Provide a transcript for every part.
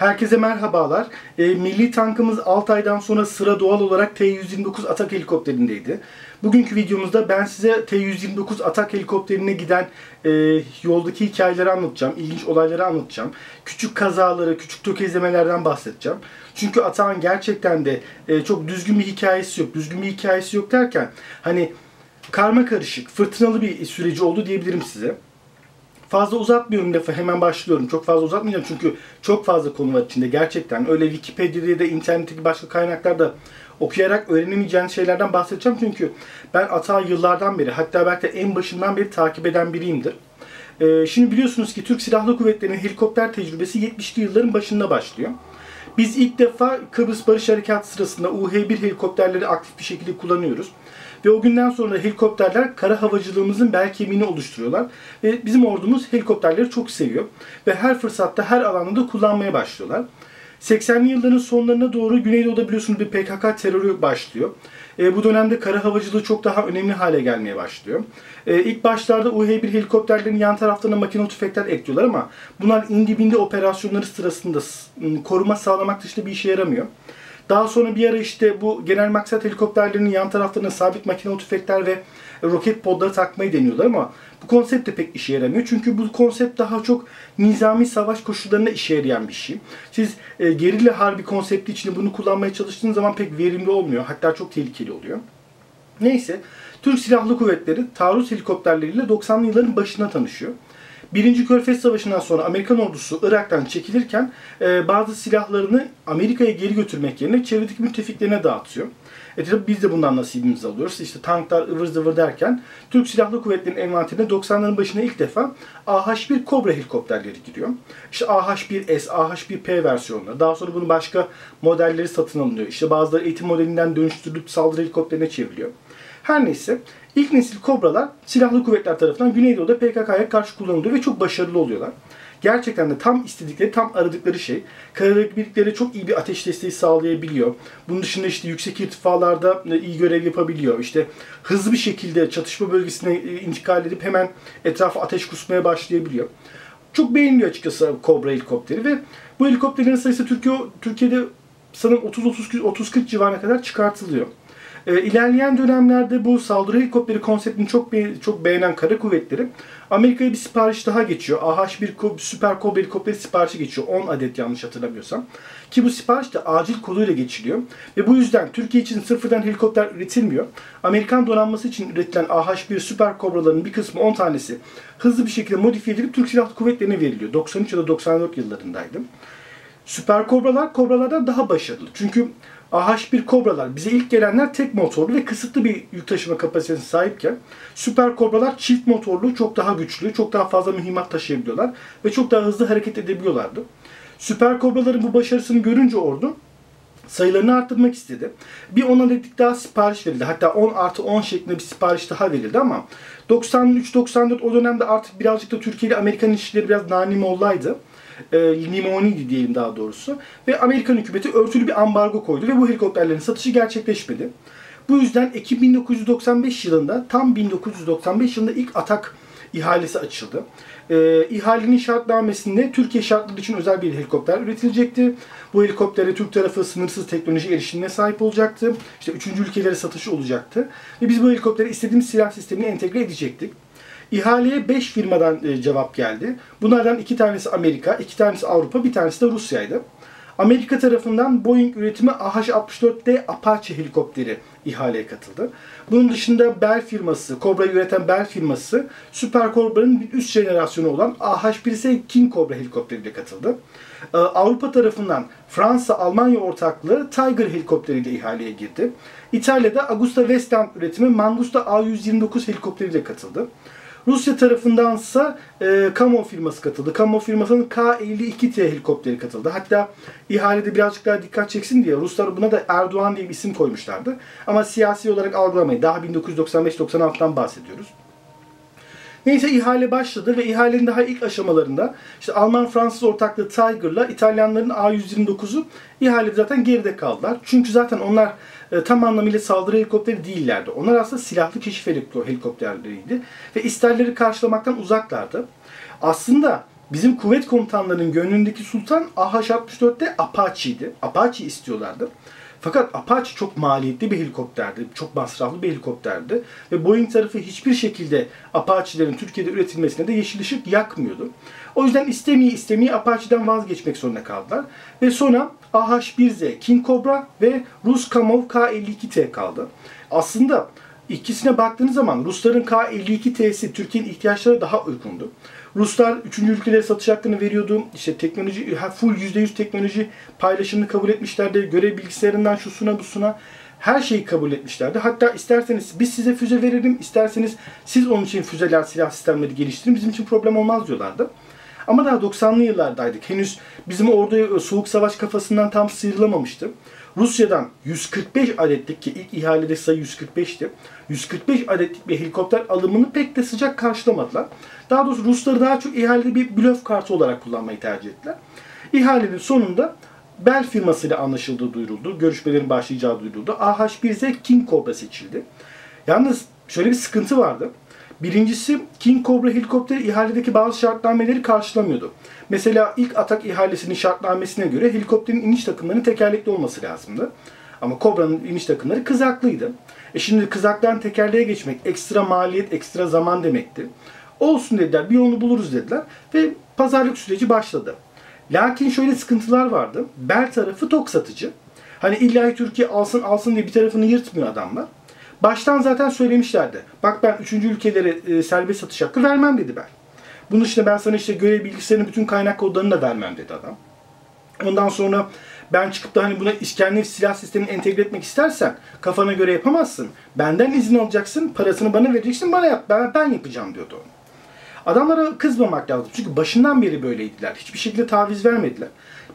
Herkese merhabalar. E, milli tankımız 6 aydan sonra sıra doğal olarak T-129 atak helikopterindeydi. Bugünkü videomuzda ben size T-129 atak helikopterine giden e, yoldaki hikayeleri anlatacağım. ilginç olayları anlatacağım. Küçük kazaları, küçük tökezlemelerden bahsedeceğim. Çünkü atağın gerçekten de e, çok düzgün bir hikayesi yok. Düzgün bir hikayesi yok derken hani karma karışık, fırtınalı bir süreci oldu diyebilirim size. Fazla uzatmıyorum defa hemen başlıyorum. Çok fazla uzatmayacağım çünkü çok fazla konu var içinde gerçekten. Öyle Wikipedia'da da internetteki başka kaynaklarda okuyarak öğrenemeyeceğiniz şeylerden bahsedeceğim. Çünkü ben Ata yıllardan beri hatta belki de en başından beri takip eden biriyimdir. Ee, şimdi biliyorsunuz ki Türk Silahlı Kuvvetleri'nin helikopter tecrübesi 70'li yılların başında başlıyor. Biz ilk defa Kıbrıs Barış Harekatı sırasında UH-1 helikopterleri aktif bir şekilde kullanıyoruz. Ve o günden sonra helikopterler kara havacılığımızın bel kemiğini oluşturuyorlar. Ve bizim ordumuz helikopterleri çok seviyor. Ve her fırsatta her alanda da kullanmaya başlıyorlar. 80'li yılların sonlarına doğru Güneydoğu'da biliyorsunuz bir PKK terörü başlıyor. E, bu dönemde kara havacılığı çok daha önemli hale gelmeye başlıyor. E, ilk başlarda UH-1 helikopterlerin yan taraflarına makinalı tüfekler ekliyorlar ama bunlar indi bindi operasyonları sırasında koruma sağlamak dışında bir işe yaramıyor. Daha sonra bir ara işte bu genel maksat helikopterlerinin yan taraflarına sabit makinalı tüfekler ve roket podları takmayı deniyorlar ama bu konsept de pek işe yaramıyor. Çünkü bu konsept daha çok nizami savaş koşullarında işe yarayan bir şey. Siz e, gerilla harbi konsepti içinde bunu kullanmaya çalıştığınız zaman pek verimli olmuyor. Hatta çok tehlikeli oluyor. Neyse, Türk Silahlı Kuvvetleri taarruz helikopterleriyle 90'lı yılların başına tanışıyor. Birinci Körfez Savaşı'ndan sonra Amerikan ordusu Irak'tan çekilirken e, bazı silahlarını Amerika'ya geri götürmek yerine çevredeki müttefiklerine dağıtıyor. E tabi biz de bundan nasibimizi alıyoruz. İşte tanklar ıvır zıvır derken Türk Silahlı Kuvvetleri'nin envanterine 90'ların başına ilk defa AH-1 Cobra helikopterleri giriyor. İşte AH-1S, AH-1P versiyonları. Daha sonra bunun başka modelleri satın alınıyor. İşte bazıları eğitim modelinden dönüştürülüp saldırı helikopterine çevriliyor. Her neyse ilk nesil Kobralar silahlı kuvvetler tarafından Güneydoğu'da PKK'ya karşı kullanılıyor ve çok başarılı oluyorlar. Gerçekten de tam istedikleri, tam aradıkları şey. Kararlılık birlikleri çok iyi bir ateş desteği sağlayabiliyor. Bunun dışında işte yüksek irtifalarda e, iyi görev yapabiliyor. İşte hızlı bir şekilde çatışma bölgesine e, intikal edip hemen etrafa ateş kusmaya başlayabiliyor. Çok beğeniliyor açıkçası Cobra helikopteri ve bu helikopterlerin sayısı Türkiye, Türkiye'de sanırım 30-30-40 civarına kadar çıkartılıyor. E, ilerleyen dönemlerde bu saldırı helikopteri konseptini çok be çok beğenen kara kuvvetleri Amerika'ya bir sipariş daha geçiyor. AH-1 Süper Cobra helikopteri siparişi geçiyor. 10 adet yanlış hatırlamıyorsam. Ki bu sipariş de acil koduyla geçiliyor. Ve bu yüzden Türkiye için sıfırdan helikopter üretilmiyor. Amerikan donanması için üretilen AH-1 Süper Cobra'ların bir kısmı 10 tanesi hızlı bir şekilde modifiye edilip Türk Silahlı Kuvvetleri'ne veriliyor. 93 ya da 94 yıllarındaydı. Süper Kobralar Kobralardan daha başarılı. Çünkü AH1 Kobralar bize ilk gelenler tek motorlu ve kısıtlı bir yük taşıma kapasitesine sahipken Süper Kobralar çift motorlu, çok daha güçlü, çok daha fazla mühimmat taşıyabiliyorlar ve çok daha hızlı hareket edebiliyorlardı. Süper Kobraların bu başarısını görünce ordu sayılarını arttırmak istedi. Bir 10 adetlik daha sipariş verildi. Hatta 10 artı 10 şeklinde bir sipariş daha verildi ama 93-94 o dönemde artık birazcık da Türkiye ile Amerikan ilişkileri biraz nanim olaydı e, limoniydi diyelim daha doğrusu. Ve Amerikan hükümeti örtülü bir ambargo koydu ve bu helikopterlerin satışı gerçekleşmedi. Bu yüzden Ekim 1995 yılında tam 1995 yılında ilk atak ihalesi açıldı. Ee, ihalenin şartnamesinde Türkiye şartları için özel bir helikopter üretilecekti. Bu helikoptere Türk tarafı sınırsız teknoloji erişimine sahip olacaktı. İşte üçüncü ülkelere satışı olacaktı. Ve biz bu helikopteri istediğimiz silah sistemine entegre edecektik. İhaleye 5 firmadan e, cevap geldi. Bunlardan iki tanesi Amerika, iki tanesi Avrupa, bir tanesi de Rusya'ydı. Amerika tarafından Boeing üretimi AH-64D Apache helikopteri ihaleye katıldı. Bunun dışında Bell firması, Cobra'yı üreten Bell firması, Super Cobra'nın bir üst jenerasyonu olan AH-1S King Cobra helikopteriyle katıldı. Ee, Avrupa tarafından Fransa, Almanya ortaklığı Tiger helikopteriyle ihaleye girdi. İtalya'da Augusta Westland üretimi Mangusta A129 helikopteriyle katıldı. Rusya tarafındansa e, Kamo firması katıldı. Kamo firmasının K-52T helikopteri katıldı. Hatta ihalede birazcık daha dikkat çeksin diye Ruslar buna da Erdoğan diye bir isim koymuşlardı. Ama siyasi olarak algılamayın. Daha 1995-96'dan bahsediyoruz. Neyse ihale başladı ve ihalenin daha ilk aşamalarında işte Alman-Fransız ortaklığı Tiger'la İtalyanların A129'u ihalede zaten geride kaldılar. Çünkü zaten onlar e, tam anlamıyla saldırı helikopteri değillerdi. Onlar aslında silahlı keşif helikopterleriydi ve isterleri karşılamaktan uzaklardı. Aslında bizim kuvvet komutanlarının gönlündeki sultan AH-64'te Apache'ydi. Apache istiyorlardı. Fakat Apache çok maliyetli bir helikopterdi. Çok masraflı bir helikopterdi. Ve Boeing tarafı hiçbir şekilde Apache'lerin Türkiye'de üretilmesine de yeşil ışık yakmıyordu. O yüzden istemeye istemeye Apache'den vazgeçmek zorunda kaldılar. Ve sonra AH-1Z, King Cobra ve Rus Kamov K-52T kaldı. Aslında ikisine baktığınız zaman Rusların K-52T'si Türkiye'nin ihtiyaçları daha uygundu. Ruslar 3. ülkelere satış hakkını veriyordu. İşte teknoloji, full %100 teknoloji paylaşımını kabul etmişlerdi. Görev bilgisayarından şusuna busuna her şeyi kabul etmişlerdi. Hatta isterseniz biz size füze verelim, isterseniz siz onun için füzeler, silah sistemleri geliştirin. Bizim için problem olmaz diyorlardı. Ama daha 90'lı yıllardaydık. Henüz bizim orada soğuk savaş kafasından tam sıyrılamamıştı. Rusya'dan 145 adetlik ki ilk ihalede sayı 145'ti. 145 adetlik bir helikopter alımını pek de sıcak karşılamadılar. Daha doğrusu Rusları daha çok ihalede bir blöf kartı olarak kullanmayı tercih ettiler. İhalenin sonunda Bell firmasıyla anlaşıldığı duyuruldu. Görüşmelerin başlayacağı duyuruldu. AH-1Z King Cobra seçildi. Yalnız şöyle bir sıkıntı vardı. Birincisi King Cobra helikopteri ihaledeki bazı şartnameleri karşılamıyordu. Mesela ilk atak ihalesinin şartnamesine göre helikopterin iniş takımlarının tekerlekli olması lazımdı. Ama Cobra'nın iniş takımları kızaklıydı. E şimdi kızaktan tekerleğe geçmek ekstra maliyet, ekstra zaman demekti. Olsun dediler, bir yolunu buluruz dediler ve pazarlık süreci başladı. Lakin şöyle sıkıntılar vardı. Bel tarafı tok satıcı. Hani illa Türkiye alsın alsın diye bir tarafını yırtmıyor adamlar. Baştan zaten söylemişlerdi. Bak ben üçüncü ülkelere e, serbest satış hakkı vermem dedi ben. Bunun için ben sana işte görev bilgisayarının bütün kaynak kodlarını da vermem dedi adam. Ondan sonra ben çıkıp da hani buna İskender silah sistemini entegre etmek istersen kafana göre yapamazsın. Benden izin alacaksın, parasını bana vereceksin, bana yap, ben, ben yapacağım diyordu onu. Adamlara kızmamak lazım. Çünkü başından beri böyleydiler. Hiçbir şekilde taviz vermediler.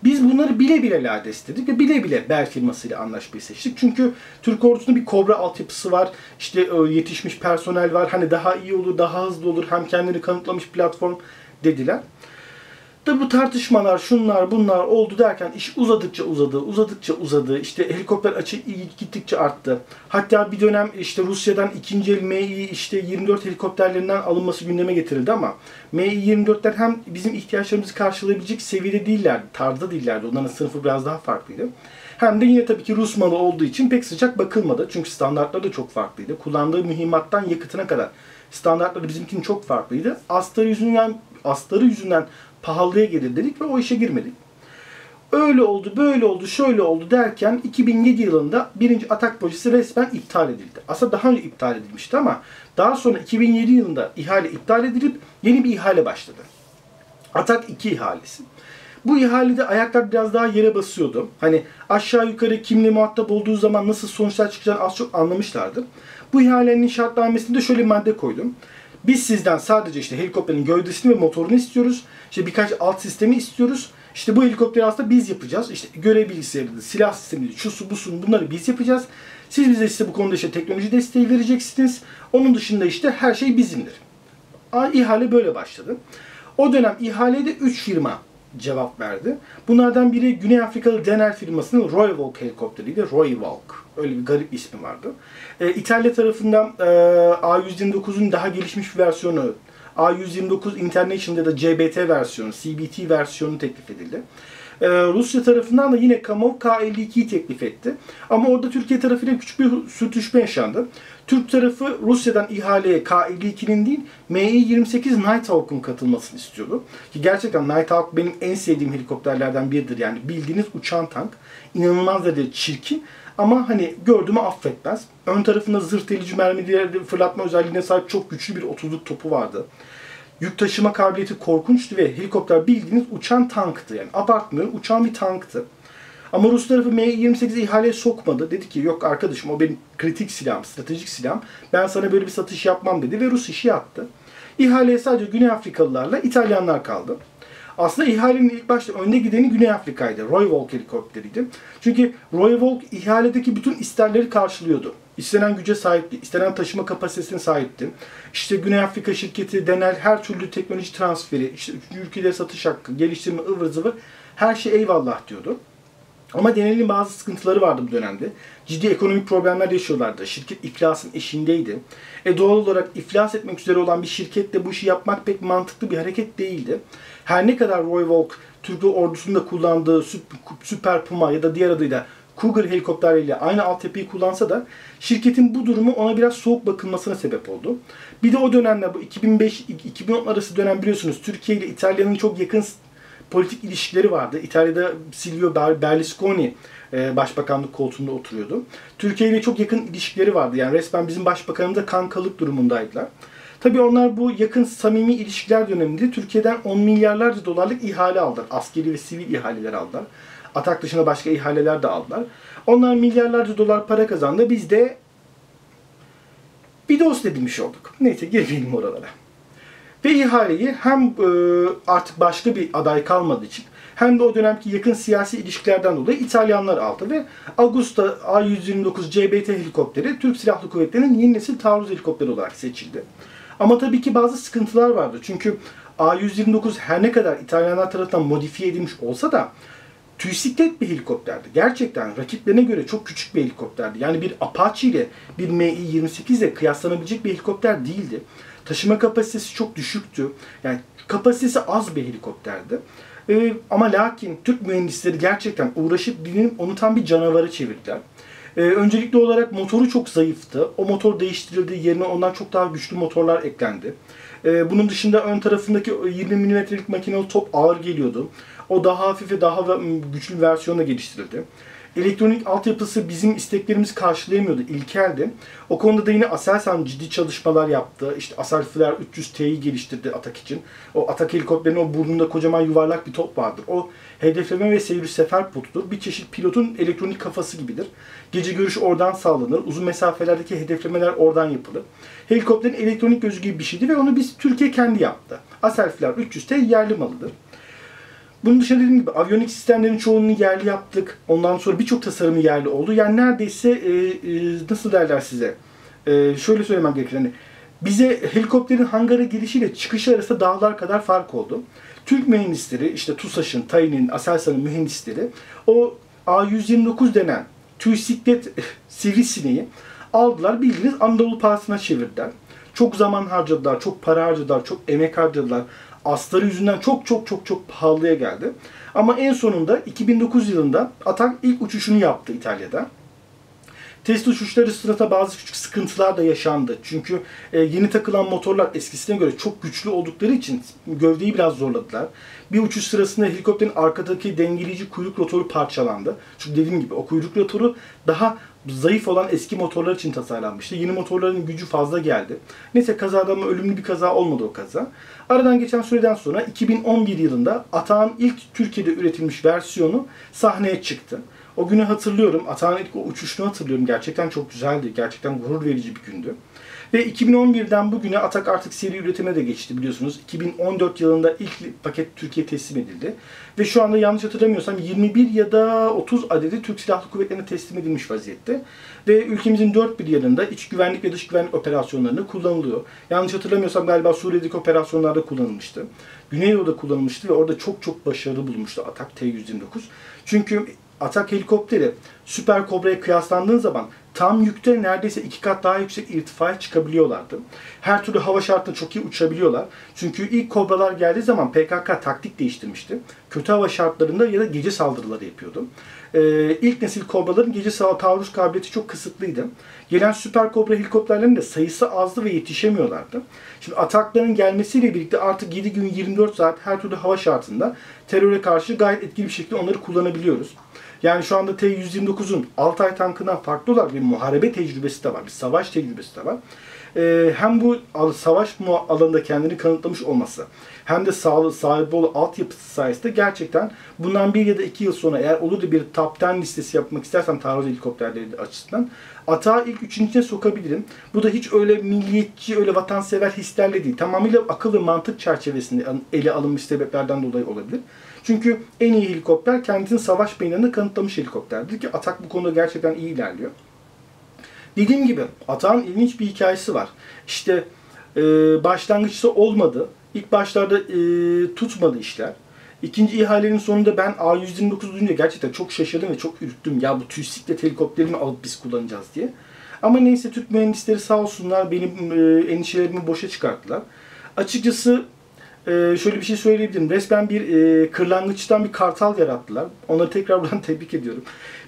Biz bunları bile bile lades dedik ve bile bile Bell firmasıyla anlaşmayı seçtik. Çünkü Türk ordusunda bir Kobra altyapısı var. İşte e, yetişmiş personel var. Hani daha iyi olur, daha hızlı olur. Hem kendini kanıtlamış platform dediler. Da bu tartışmalar, şunlar, bunlar oldu derken iş uzadıkça uzadı, uzadıkça uzadı. İşte helikopter açı gittikçe arttı. Hatta bir dönem işte Rusya'dan ikinci el MI işte 24 helikopterlerinden alınması gündeme getirildi ama MI-24'ler hem bizim ihtiyaçlarımızı karşılayabilecek seviyede değillerdi, tarzda değillerdi. Onların sınıfı biraz daha farklıydı. Hem de yine tabii ki Rus malı olduğu için pek sıcak bakılmadı. Çünkü standartları da çok farklıydı. Kullandığı mühimmattan yakıtına kadar standartları bizimkinin çok farklıydı. Astarı yüzünden, astarı yüzünden pahalıya gelir dedik ve o işe girmedik. Öyle oldu, böyle oldu, şöyle oldu derken 2007 yılında birinci atak projesi resmen iptal edildi. Aslında daha önce iptal edilmişti ama daha sonra 2007 yılında ihale iptal edilip yeni bir ihale başladı. Atak 2 ihalesi. Bu ihalede ayaklar biraz daha yere basıyordu. Hani aşağı yukarı kimle muhatap olduğu zaman nasıl sonuçlar çıkacağını az çok anlamışlardı. Bu ihalenin şartnamesinde şöyle bir madde koydum. Biz sizden sadece işte helikopterin gövdesini ve motorunu istiyoruz. İşte birkaç alt sistemi istiyoruz. İşte bu helikopteri aslında biz yapacağız. İşte görev bilgisayarı, silah sistemi, şusu busun bunları biz yapacağız. Siz bize işte bu konuda işte teknoloji desteği vereceksiniz. Onun dışında işte her şey bizimdir. İhale böyle başladı. O dönem ihalede 3 firma cevap verdi. Bunlardan biri Güney Afrikalı Denel firmasının Royvolk helikopteriydi. Royvolk. Öyle bir garip ismi vardı. E, İtalya tarafından e, A129'un daha gelişmiş bir versiyonu A129 International ya da CBT versiyonu, CBT versiyonu teklif edildi. Ee, Rusya tarafından da yine Kamov K52'yi teklif etti. Ama orada Türkiye tarafıyla küçük bir sürtüşme yaşandı. Türk tarafı Rusya'dan ihaleye K52'nin değil Mi-28 Nighthawk'un katılmasını istiyordu. Ki gerçekten Nighthawk benim en sevdiğim helikopterlerden biridir. Yani bildiğiniz uçan tank. İnanılmaz derece çirkin ama hani gördüğümü affetmez. Ön tarafında zırh delici mermileri fırlatma özelliğine sahip çok güçlü bir 30'luk topu vardı. Yük taşıma kabiliyeti korkunçtu ve helikopter bildiğiniz uçan tanktı. Yani abartmıyorum uçan bir tanktı. Ama Rus tarafı M28 ihaleye sokmadı. Dedi ki yok arkadaşım o benim kritik silahım, stratejik silahım. Ben sana böyle bir satış yapmam dedi ve Rus işi yaptı. İhaleye sadece Güney Afrikalılarla İtalyanlar kaldı. Aslında ihalenin ilk başta önde gideni Güney Afrika'ydı. Roy Volk helikopteriydi. Çünkü Roy Volk ihaledeki bütün isterleri karşılıyordu. İstenen güce sahipti, istenen taşıma kapasitesine sahipti. İşte Güney Afrika şirketi Denel her türlü teknoloji transferi, işte ülkelere satış hakkı, geliştirme, ıvır zıvır her şey eyvallah diyordu. Ama Denel'in bazı sıkıntıları vardı bu dönemde. Ciddi ekonomik problemler yaşıyorlardı. Şirket iflasın eşindeydi. E doğal olarak iflas etmek üzere olan bir şirkette bu işi yapmak pek mantıklı bir hareket değildi. Her ne kadar Roy Volk Türk ordusunda kullandığı Süper Puma ya da diğer adıyla Cougar helikopterleriyle aynı altyapıyı kullansa da şirketin bu durumu ona biraz soğuk bakılmasına sebep oldu. Bir de o dönemler bu 2005-2010 arası dönem biliyorsunuz Türkiye ile İtalya'nın çok yakın politik ilişkileri vardı. İtalya'da Silvio Berlusconi e, başbakanlık koltuğunda oturuyordu. Türkiye ile çok yakın ilişkileri vardı. Yani resmen bizim başbakanımız da kankalık durumundaydılar. Tabii onlar bu yakın samimi ilişkiler döneminde Türkiye'den 10 milyarlarca dolarlık ihale aldılar. Askeri ve sivil ihaleler aldılar. Atak dışında başka ihaleler de aldılar. Onlar milyarlarca dolar para kazandı. Biz de bir dost edinmiş olduk. Neyse girmeyelim oralara. Ve ihaleyi hem e, artık başka bir aday kalmadığı için hem de o dönemki yakın siyasi ilişkilerden dolayı İtalyanlar aldı ve Augusta A129 CBT helikopteri Türk Silahlı Kuvvetleri'nin yeni nesil taarruz helikopteri olarak seçildi. Ama tabii ki bazı sıkıntılar vardı. Çünkü A129 her ne kadar İtalyanlar tarafından modifiye edilmiş olsa da tüysiklet bir helikopterdi. Gerçekten rakiplerine göre çok küçük bir helikopterdi. Yani bir Apache ile bir Mi-28 ile kıyaslanabilecek bir helikopter değildi. Taşıma kapasitesi çok düşüktü. Yani kapasitesi az bir helikopterdi. Ee, ama lakin Türk mühendisleri gerçekten uğraşıp dinlenip onu tam bir canavara çevirdiler. Ee, öncelikli olarak motoru çok zayıftı. O motor değiştirildi. Yerine ondan çok daha güçlü motorlar eklendi. Ee, bunun dışında ön tarafındaki 20 mm'lik makinalı top ağır geliyordu. O daha hafif ve daha güçlü bir versiyonla geliştirildi. Elektronik altyapısı bizim isteklerimizi karşılayamıyordu, ilkeldi. O konuda da yine Aselsan ciddi çalışmalar yaptı. İşte Aselfler 300T'yi geliştirdi Atak için. O Atak helikopterinin o burnunda kocaman yuvarlak bir top vardır. O hedefleme ve seyir sefer potudur. Bir çeşit pilotun elektronik kafası gibidir. Gece görüş oradan sağlanır. Uzun mesafelerdeki hedeflemeler oradan yapılır. Helikopterin elektronik gözü gibi bir şeydi ve onu biz Türkiye kendi yaptı. Aselfler 300T yerli malıdır. Bunun dışında dediğim gibi aviyonik sistemlerin çoğunu yerli yaptık. Ondan sonra birçok tasarımı yerli oldu. Yani neredeyse e, e, nasıl derler size? E, şöyle söylemem gerekir. Hani bize helikopterin hangara girişiyle çıkışı arasında dağlar kadar fark oldu. Türk mühendisleri, işte TUSAŞ'ın, TAİ'nin, ASELSAN'ın mühendisleri o A129 denen tüysiklet sivrisineği aldılar bildiğiniz Anadolu pahasına çevirdiler. Çok zaman harcadılar, çok para harcadılar, çok emek harcadılar asları yüzünden çok çok çok çok pahalıya geldi. Ama en sonunda 2009 yılında Atak ilk uçuşunu yaptı İtalya'da. Test uçuşları sırasında bazı küçük sıkıntılar da yaşandı. Çünkü e, yeni takılan motorlar eskisine göre çok güçlü oldukları için gövdeyi biraz zorladılar. Bir uçuş sırasında helikopterin arkadaki dengeleyici kuyruk rotoru parçalandı. Çünkü dediğim gibi o kuyruk rotoru daha zayıf olan eski motorlar için tasarlanmıştı. Yeni motorların gücü fazla geldi. Neyse kazada ama ölümlü bir kaza olmadı o kaza. Aradan geçen süreden sonra 2011 yılında Atağan ilk Türkiye'de üretilmiş versiyonu sahneye çıktı. O günü hatırlıyorum. Atağan ilk o uçuşunu hatırlıyorum. Gerçekten çok güzeldi. Gerçekten gurur verici bir gündü. Ve 2011'den bugüne Atak artık seri üretime de geçti biliyorsunuz. 2014 yılında ilk paket Türkiye teslim edildi. Ve şu anda yanlış hatırlamıyorsam 21 ya da 30 adedi Türk Silahlı Kuvvetleri'ne teslim edilmiş vaziyette. Ve ülkemizin dört bir yanında iç güvenlik ve dış güvenlik operasyonlarında kullanılıyor. Yanlış hatırlamıyorsam galiba Suriye'deki operasyonlarda kullanılmıştı. Güneydoğu'da kullanılmıştı ve orada çok çok başarılı bulmuştu Atak T-129. Çünkü Atak helikopteri Süper Kobra'ya kıyaslandığı zaman tam yükte neredeyse iki kat daha yüksek irtifaya çıkabiliyorlardı. Her türlü hava şartında çok iyi uçabiliyorlar. Çünkü ilk Kobralar geldiği zaman PKK taktik değiştirmişti. Kötü hava şartlarında ya da gece saldırıları yapıyordu. Ee, ilk nesil Kobraların gece taarruz kabiliyeti çok kısıtlıydı. Gelen Süper Kobra helikopterlerin de sayısı azdı ve yetişemiyorlardı. Şimdi atakların gelmesiyle birlikte artık 7 gün 24 saat her türlü hava şartında teröre karşı gayet etkili bir şekilde onları kullanabiliyoruz. Yani şu anda T-129'un Altay tankından farklı olarak bir muharebe tecrübesi de var. Bir savaş tecrübesi de var. Ee, hem bu savaş alanında kendini kanıtlamış olması hem de sahibi olan altyapısı sayesinde gerçekten bundan bir ya da iki yıl sonra eğer olur da bir top 10 listesi yapmak istersem taarruz helikopterleri açısından atağı ilk üçüncüne sokabilirim. Bu da hiç öyle milliyetçi, öyle vatansever hislerle değil. Tamamıyla akıl ve mantık çerçevesinde ele alınmış sebeplerden dolayı olabilir. Çünkü en iyi helikopter kendisini savaş meydanında kanıtlamış helikopterdir ki Atak bu konuda gerçekten iyi ilerliyor. Dediğim gibi Atak'ın ilginç bir hikayesi var. İşte e, başlangıçta olmadı. İlk başlarda e, tutmadı işler. İkinci ihalenin sonunda ben A129 duyunca gerçekten çok şaşırdım ve çok ürktüm. Ya bu TÜSİK'le helikopterini alıp biz kullanacağız diye. Ama neyse Türk mühendisleri sağ olsunlar benim e, endişelerimi boşa çıkarttılar. Açıkçası e, şöyle bir şey söyleyebilirim. Resmen bir e, kırlangıçtan bir kartal yarattılar. Onları tekrar buradan tebrik ediyorum.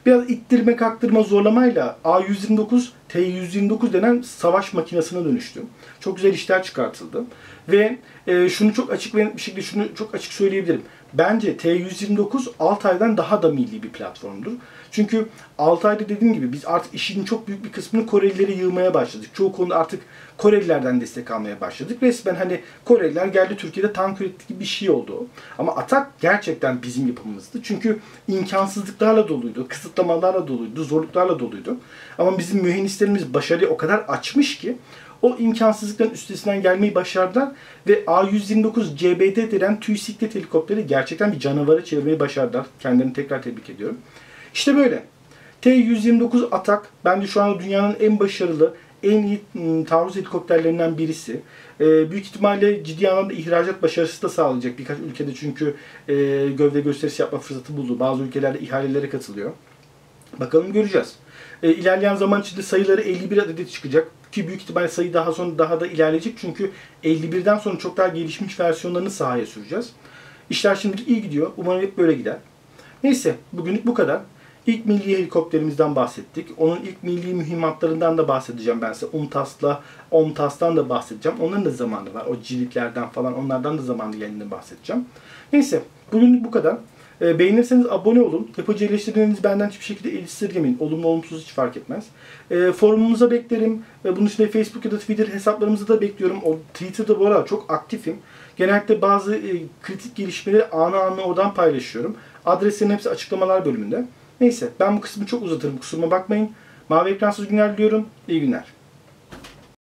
Biraz ittirme kaktırma zorlamayla A129 T129 denen savaş makinesine dönüştü. Çok güzel işler çıkartıldı. Ve e, şunu çok açık bir şekilde şunu çok açık söyleyebilirim. Bence T129 Altay'dan daha da milli bir platformdur. Çünkü Altay'da dediğim gibi biz artık işin çok büyük bir kısmını Korelilere yığmaya başladık. Çoğu konuda artık Korelilerden destek almaya başladık. Resmen hani Koreliler geldi Türkiye'de tank üretti gibi bir şey oldu. Ama Atak gerçekten bizim yapımımızdı. Çünkü imkansızlıklarla doluydu, kısıtlamalarla doluydu, zorluklarla doluydu. Ama bizim mühendislerimiz başarıyı o kadar açmış ki o imkansızlıkların üstesinden gelmeyi başardılar ve A129 CBD denen tüy siklet helikopteri gerçekten bir canavara çevirmeyi başardılar. Kendilerini tekrar tebrik ediyorum. İşte böyle. T-129 Atak bence şu anda dünyanın en başarılı, en iyi ım, taarruz helikopterlerinden birisi. Ee, büyük ihtimalle ciddi anlamda ihracat başarısı da sağlayacak birkaç ülkede çünkü e, gövde gösterisi yapma fırsatı buldu. Bazı ülkelerde ihalelere katılıyor. Bakalım göreceğiz. E, ilerleyen zaman içinde sayıları 51 adet çıkacak. Ki büyük ihtimalle sayı daha sonra daha da ilerleyecek. Çünkü 51'den sonra çok daha gelişmiş versiyonlarını sahaya süreceğiz. İşler şimdilik iyi gidiyor. Umarım hep böyle gider. Neyse bugünlük bu kadar. İlk milli helikopterimizden bahsettik. Onun ilk milli mühimmatlarından da bahsedeceğim ben size. UMTAS'la OMTAS'tan da bahsedeceğim. Onların da zamanı var. O ciliklerden falan onlardan da zamanı geldiğinde bahsedeceğim. Neyse bugünlük bu kadar. E, beğenirseniz abone olun. Yapıcı eleştirilerinizi benden hiçbir şekilde esirgemeyin. Olumlu olumsuz hiç fark etmez. E, forumumuza beklerim. E, bunun için Facebook ya da Twitter hesaplarımızı da bekliyorum. O Twitter'da bu arada çok aktifim. Genellikle bazı e, kritik gelişmeleri anı anı oradan paylaşıyorum. Adreslerin hepsi açıklamalar bölümünde. Neyse ben bu kısmı çok uzatırım kusuruma bakmayın. Mavi ekransız günler diliyorum. İyi günler.